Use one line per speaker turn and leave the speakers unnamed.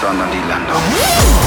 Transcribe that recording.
Sondern die Landung.